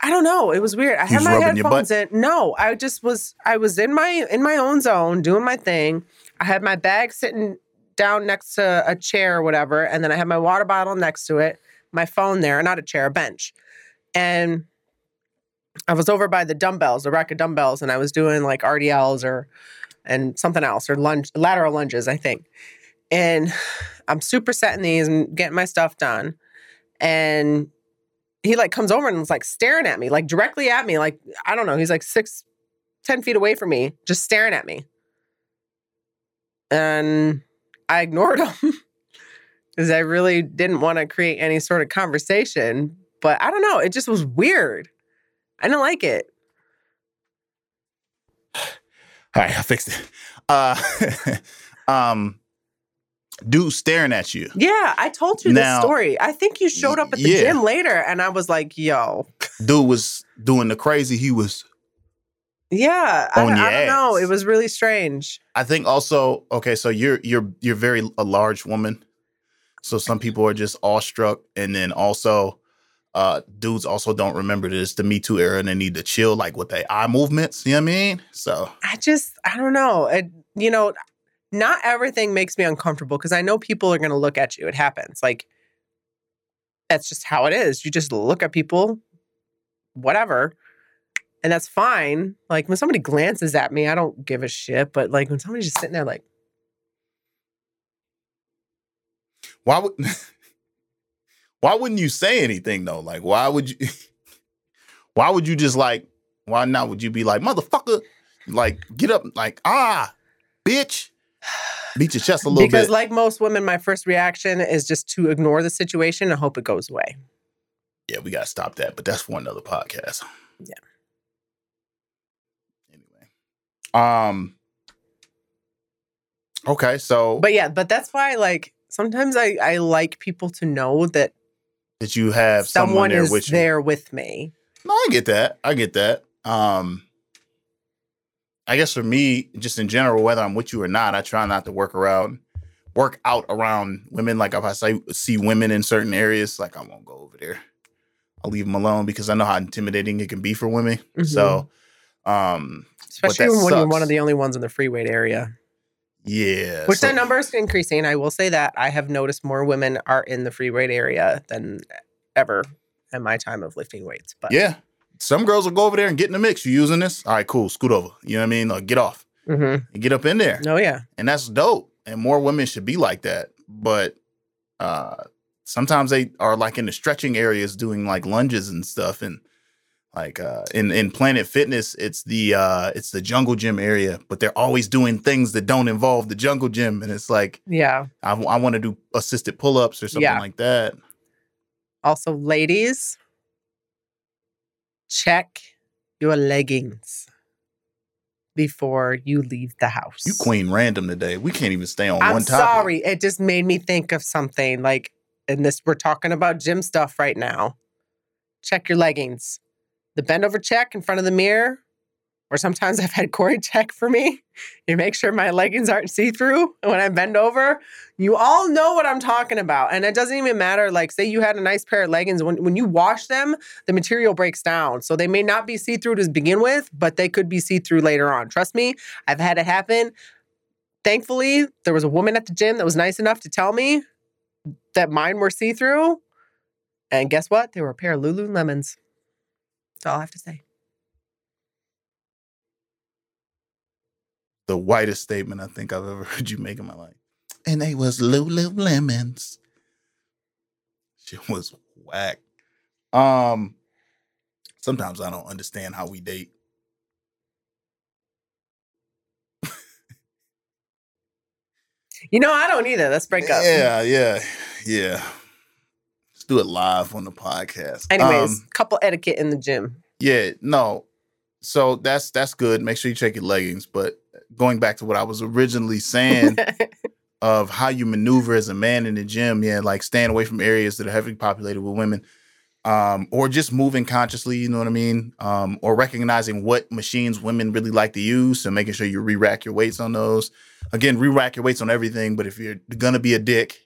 I don't know. It was weird. I had my headphones in. No, I just was. I was in my in my own zone doing my thing. I had my bag sitting down next to a chair or whatever, and then I had my water bottle next to it, my phone there, not a chair, a bench, and I was over by the dumbbells, the rack of dumbbells, and I was doing like RDLs or and something else or lunge lateral lunges, I think. And [SIGHS] I'm super setting these and getting my stuff done, and he like comes over and is like staring at me, like directly at me, like I don't know, he's like six, ten feet away from me, just staring at me. And I ignored [LAUGHS] him because I really didn't want to create any sort of conversation. But I don't know, it just was weird. I didn't like it. All right, I fixed it. Uh, [LAUGHS] um, dude staring at you. Yeah, I told you Now- this story. I think you showed up at the Yeah. gym later, and I was like, "Yo, Dude was doing the crazy. He was. yeah." I, On don't- your I don't know. It was really strange. I think also okay. So you're you're you're very a large woman. So some people are just awestruck, and then also, uh, dudes also don't remember this the Me Too era, and they need to chill like with their eye movements. You know what I mean? So I just, I don't know. It, you know, not everything makes me uncomfortable because I know people are going to look at you. It happens. Like, that's just how it is. You just look at people, whatever, and that's fine. Like, when somebody glances at me, I don't give a shit. But like, when somebody's just sitting there, like, why would [LAUGHS] why wouldn't you say anything though? Like why would you? [LAUGHS] Why would you just like? Why not? Would you be like motherfucker? Like get up, like ah, bitch, beat your chest a little because bit. Because, like most women, my first reaction is just to ignore the situation and hope it goes away. Yeah, we gotta stop that, but that's for another podcast. Yeah. Anyway. Um Okay, so But yeah, but that's why, like, sometimes I, I like people to know that that you have someone, someone there is with you. there with me. No, I get that. I get that. Um I guess for me, just in general, whether I'm with you or not, I try not to work around work out around women. Like if I say see women in certain areas, like I won't go over there. I'll leave them alone because I know how intimidating it can be for women. So um Especially that when you're one of the only ones in the free weight area. yeah. Which so- that number is increasing. I will say that. I have noticed more women are in the free weight area than ever in my time of lifting weights. But Yeah. Some girls will go over there and get in the mix. You using this? All right, cool. Scoot over. You know what I mean? Like, get off Mhm. and get up in there. Oh yeah. And that's dope. And more women should be like that. But uh sometimes they are like in the stretching areas doing like lunges and stuff. And like uh in, in Planet Fitness, it's the uh it's the jungle gym area, but they're always doing things that don't involve the jungle gym. And it's like Yeah. I, want to do assisted pull-ups or something Yeah. like that. Also, ladies, check your leggings before you leave the house. You queen random today. We can't even stay on I'm one topic. sorry. It just made me think of something like, and this, we're talking about gym stuff right now. Check your leggings. The bend over check in front of the mirror, or sometimes I've had Cory check for me. You make sure my leggings aren't see through when I bend over. You all know what I'm talking about. And it doesn't even matter. Like, say you had a nice pair of leggings. When, when you wash them, the material breaks down. So they may not be see through to begin with, but they could be see through later on. Trust me, I've had it happen. Thankfully, there was a woman at the gym that was nice enough to tell me that mine were see through. And guess what? They were a pair of Lululemons. That's all I have to say. The whitest statement I think I've ever [LAUGHS] heard you make in my life. And they was Lululemons. Shit was whack. Um, sometimes I don't understand how we date. You know, I don't either. Let's break up. Yeah, yeah, yeah. Let's do it live on the podcast. Anyways, Um, couple etiquette in the gym. Yeah, no. So that's that's good. Make sure you check your leggings. But going back to what I was originally saying [LAUGHS] of how you maneuver as a man in the gym, yeah, like staying away from areas that are heavily populated with women, um, or just moving consciously, you know what I mean? Um, or recognizing what machines women really like to use, so making sure you re-rack your weights on those. Again, re-rack your weights on everything, but if you're gonna be a dick,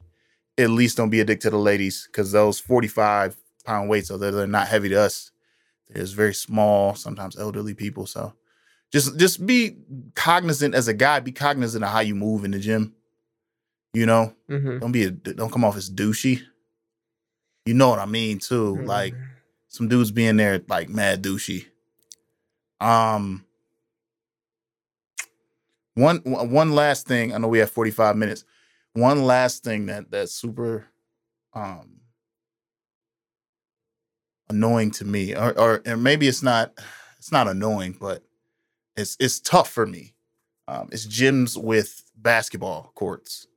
at least don't be a dick to the ladies, because those 45 pound weights are they're, they're not heavy to us. There's very small, sometimes elderly people. So just just be cognizant as a guy, be cognizant of how you move in the gym. You know, Mhm. don't be a don't come off as douchey. You know what I mean too. Like Mhm. some dudes being there like mad douchey. Um one one last thing, I know we have 45 minutes. One last thing that that's super um annoying to me or or, or maybe it's not it's not annoying, but it's it's tough for me. Um it's gyms with basketball courts.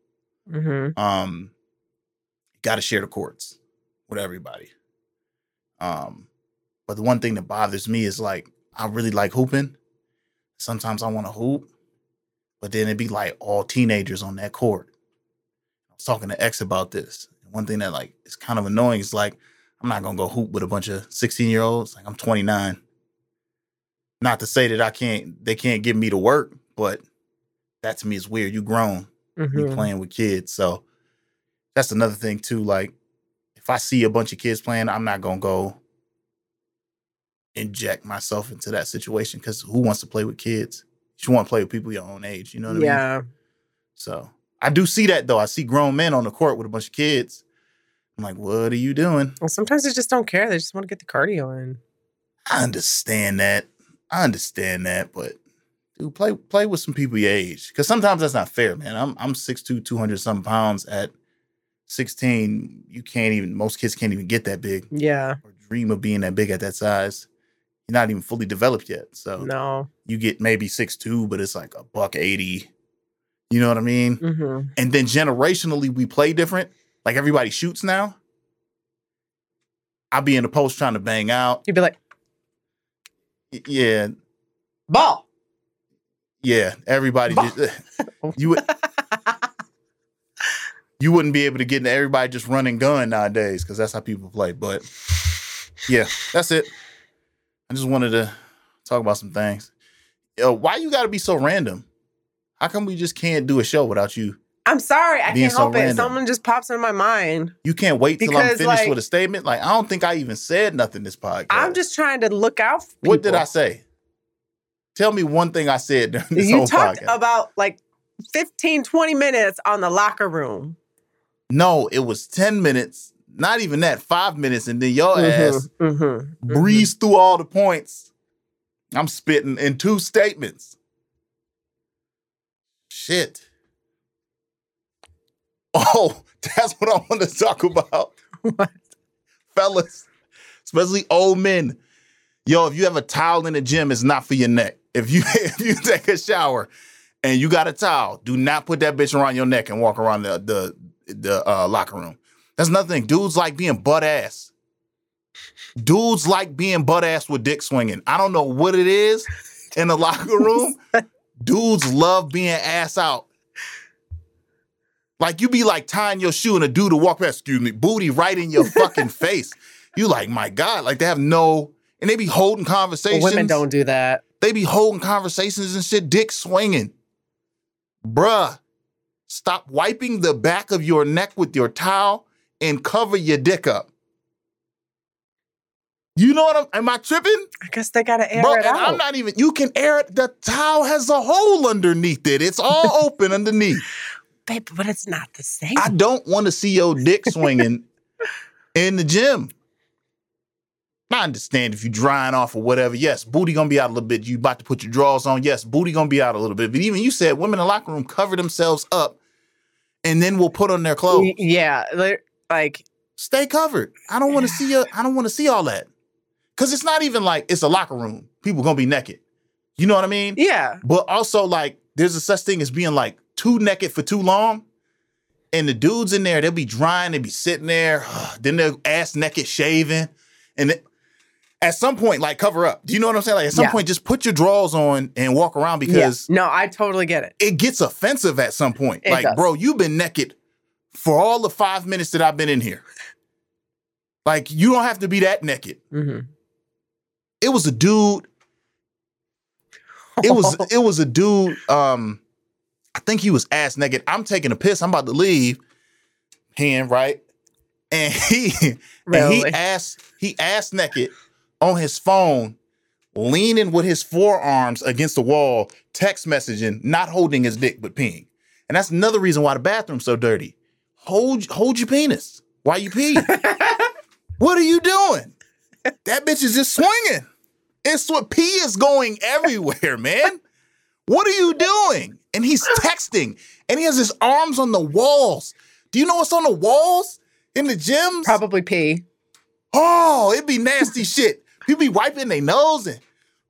Mhm. um got to share the courts with everybody. Um but the one thing that bothers me is like i really like hooping. Sometimes i want to hoop but then it'd be like all teenagers on that court. I was talking to x about this. One thing that like is kind of annoying is like i'm not gonna go hoop with a bunch of 16 year olds like i'm 29 not to say that i can't they can't get me to work but that to me is weird you grown you Mhm. playing with kids. So that's another thing too. Like if I see a bunch of kids playing, I'm not gonna go inject myself into that situation because who wants to play with kids? You want to play with people your own age. You know what I mean? Yeah. So I do see that though. I see grown men on the court with a bunch of kids. I'm like, what are you doing? Well, sometimes they just don't care. They just want to get the cardio in. I understand that. I understand that, but dude, play play with some people your age. Cause sometimes that's not fair, man. I'm I'm 6'2, 200 something pounds at 16. You can't even most kids can't even get that big Yeah. or dream of being that big at that size. You're not even fully developed yet. So No. you get maybe 6'2, but it's like a buck 80. You know what I mean? hmm And then generationally, we play different. Like everybody shoots now. I'll be in the post trying to bang out. You'd be like, Yeah, ball. Yeah, everybody Bah. just you would [LAUGHS] you wouldn't be able to get into everybody just running gun nowadays because that's how people play. But yeah, that's it. I just wanted to talk about some things. Yo, why you got to be so random? How come we just can't do a show without you? I'm sorry. I can't so help it. random. Someone just pops in my mind. You can't wait till I'm finished like- with a statement. Like I don't think I even said nothing this podcast. I'm just trying to look out for What did. I say? Tell me one thing I said during this You whole talked podcast. about like 15, 20 minutes on the locker room. no, it was ten minutes. Not even that. Five minutes, and then your ass Mhm, mhm, mhm. through all the points. I'm spitting in two statements. Shit. Oh, that's what I want to talk about, What? fellas, especially old men. Yo, if you have a towel in the gym, it's not for your neck. If you [LAUGHS] if you take a shower and you got a towel, do not put that bitch around your neck and walk around the the the uh, locker room. That's nothing. Dudes like being butt ass. dudes like being butt ass with dick swinging. I don't know what it is in the locker room. [LAUGHS] dudes love being ass out. Like you be like tying your shoe and a dude to walk past, excuse me, booty right in your [LAUGHS] fucking face. You like, my God, like they have no, and they be holding conversations. Well, women don't do that. They be holding conversations and shit, dick swinging. Bruh, stop wiping the back of your neck with your towel and cover your dick up. You know what I'm, am I tripping? I guess they gotta air Bro, it and out. I'm not even, you can air it. The towel has a hole underneath it. It's all open underneath. Babe, but it's not the same. I don't want to see your dick swinging [LAUGHS] in the gym. I understand if you're drying off or whatever. Yes, booty gonna be out a little bit. You about to put your drawers on. Yes, booty gonna be out a little bit. But even you said women in the locker room cover themselves up and then will put on their clothes. Yeah, like Stay covered. I don't want to [SIGHS] see you. I don't want to see all that. Cause it's not even like it's a locker room. People gonna be naked. You know what I mean? yeah. But also, like, there's a such thing as being like too naked for too long. And the dudes in there, they'll be drying, they'll be sitting there, [SIGHS] then they're ass naked shaving. And it- at some point, like, cover up. Do you know what I'm saying? Like, at some Yeah. point, just put your drawers on and walk around Yeah. because No, I totally get it. it gets offensive at some point. It like, does. bro, you've been naked for all the five minutes that I've been in here. Like, you don't have to be that naked. hmm It was a dude it was [LAUGHS] it was a dude. Um, I think he was ass naked. I'm taking a piss. I'm about to leave. Hand right, and [LAUGHS] he and he ass he ass naked on his phone, leaning with his forearms against the wall, text messaging, not holding his dick but peeing. And that's another reason why the bathroom's so dirty. Hold hold your penis while you pee. [LAUGHS] what are you doing? That bitch is just swinging. It's what pee is going everywhere, man. What are you doing? And he's texting, and he has his arms on the walls. Do you know what's on the walls in the gyms? Probably pee. Oh, it'd be nasty [LAUGHS] shit. People be wiping their nose and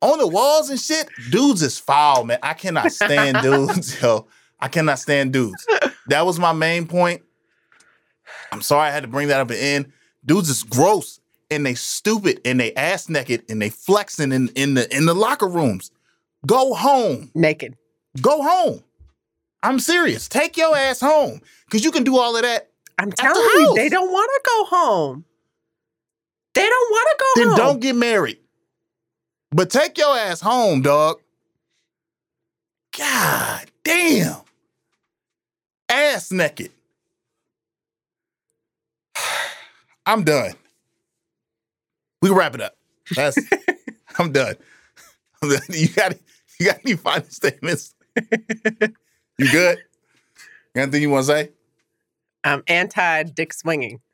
on the walls and shit. Dudes is foul, man. I cannot stand dudes, yo. I cannot stand dudes. That was my main point. I'm sorry I had to bring that up at the end. Dudes is gross and they stupid and they ass naked and they flexing in, in the in the locker rooms. Go home. Naked. Go home. I'm serious. Take your ass home. Cause you can do all of that. I'm the telling you, they don't want to go home. They don't want to go Then home. don't get married. But take your ass home, dog. God damn. Ass naked. [SIGHS] I'm done. We can wrap it up. That's [LAUGHS] I'm done. I'm [LAUGHS] done. You got you got any final statements? [LAUGHS] you good? Anything you want to say? I'm anti dick swinging. [SIGHS]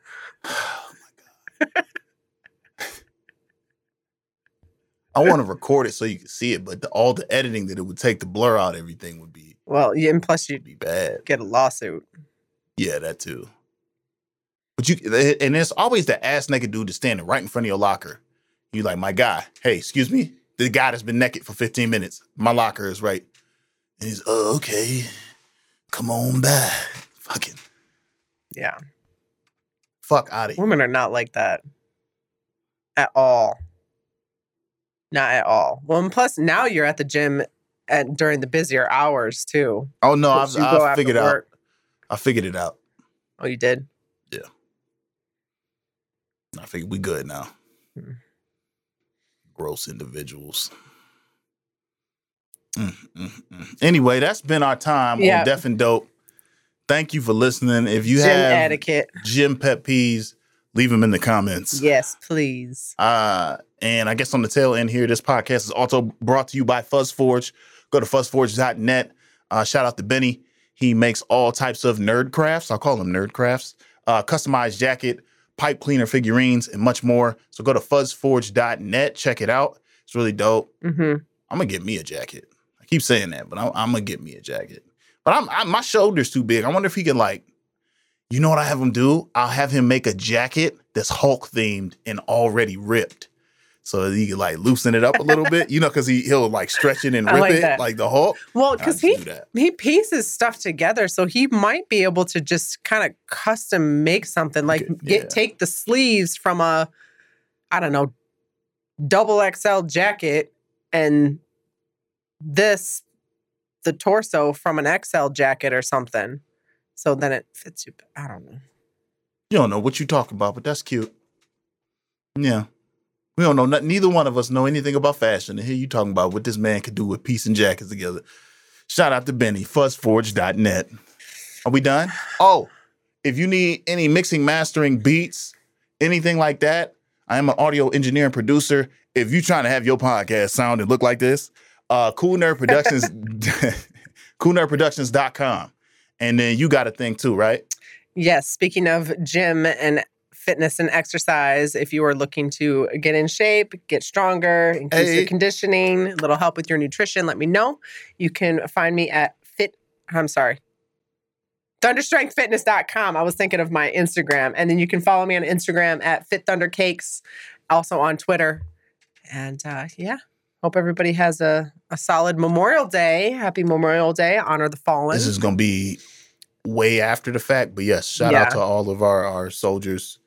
I want to record it so you can see it, but the, all the editing that it would take to blur out everything would be Well, yeah, and plus you'd be bad. get a lawsuit. Yeah, that too. But you and it's always the ass naked dude that's standing right in front of your locker. You like, my guy, hey, excuse me? The guy that's been naked for 15 minutes. My locker is right. And he's, oh, okay. Come on back. Fucking Yeah. fuck out of here. Women are not like that at all. Not at all. Well, and plus now you're at the gym at during the busier hours too. Oh no, I've, you I after figured out. I figured it out. Oh, you did? Yeah. I figured we good now. Hmm. Gross individuals. Mm, mm, mm. Anyway, that's been our time Yeah. on Def N Dope. Thank you for listening. If you gym have etiquette. gym pet peeves, leave them in the comments. Yes, please. Uh, and I guess on the tail end here, this podcast is also brought to you by FuzzForge. Go to fuzzforge.net. Uh, shout out to Benny. He makes all types of nerd crafts. I'll call them nerd crafts. Uh, customized jacket, pipe cleaner figurines, and much more. So go to fuzzforge.net. Check it out. It's really dope. hmm I'm gonna get me a jacket. Keep saying that, but I'm, I'm gonna get me a jacket. But I'm I, my shoulder's too big. I wonder if he can like, you know what I have him do? I'll have him make a jacket that's Hulk themed and already ripped, so that he can like loosen it up a little bit. You know, because he he'll like stretch it and [LAUGHS] rip like it that. like the Hulk. Well, because he he pieces stuff together, so he might be able to just kind of custom make something like could- get yeah. take the sleeves from a I don't know, double XL jacket and this, the torso from an XL jacket or something. So then it fits you. I don't know. You don't know what you talking about, but that's cute. Yeah. We don't know. Not, neither one of us know anything about fashion. And here you talking about what this man could do with piece and jackets together. Shout out to Benny, fuzzforge.net. Are we done? [SIGHS] Oh, if you need any mixing, mastering, beats, anything like that, I am an audio engineer and producer. If you trying to have your podcast sound and look like this, uh, Cool Nerd Productions, [LAUGHS] coolnerdproductions.com. And then you got a thing too, right? Yes. Speaking of gym and fitness and exercise, if you are looking to get in shape, get stronger, increase Hey. your conditioning, a little help with your nutrition, let me know. You can find me at fit. I'm sorry. Thunderstrengthfitness.com. I was thinking of my Instagram. And then you can follow me on Instagram at Fit Thunder Cakes, also on Twitter. And uh, yeah, hope everybody has a, a solid Memorial Day. Happy Memorial Day. Honor the fallen. This is gonna be way after the fact, but yes, shout Yeah. out to all of our our soldiers,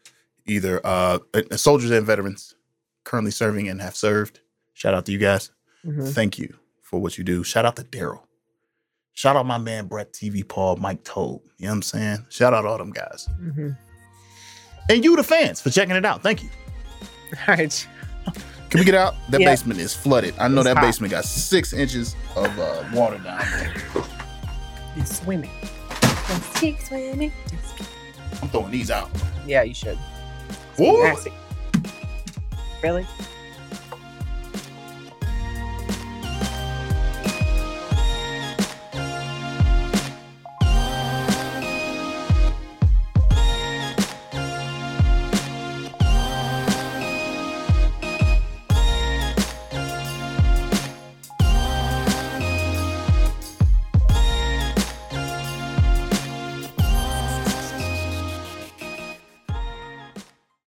either uh uh, soldiers and veterans currently serving and have served. Shout out to you guys. Mhm. Thank you for what you do. Shout out to Daryl. Shout out my man Brett TV Paul, Mike Toad. You know what I'm saying? Shout out all them guys. Mhm. And you the fans for checking it out. Thank you. [LAUGHS] All right. Can we get out? That Yeah. basement is flooded. I know It's that hot. basement got six inches of uh, water down there. He's swimming. Let's keep swimming. Just keep- I'm throwing these out. Yeah, you should. Really?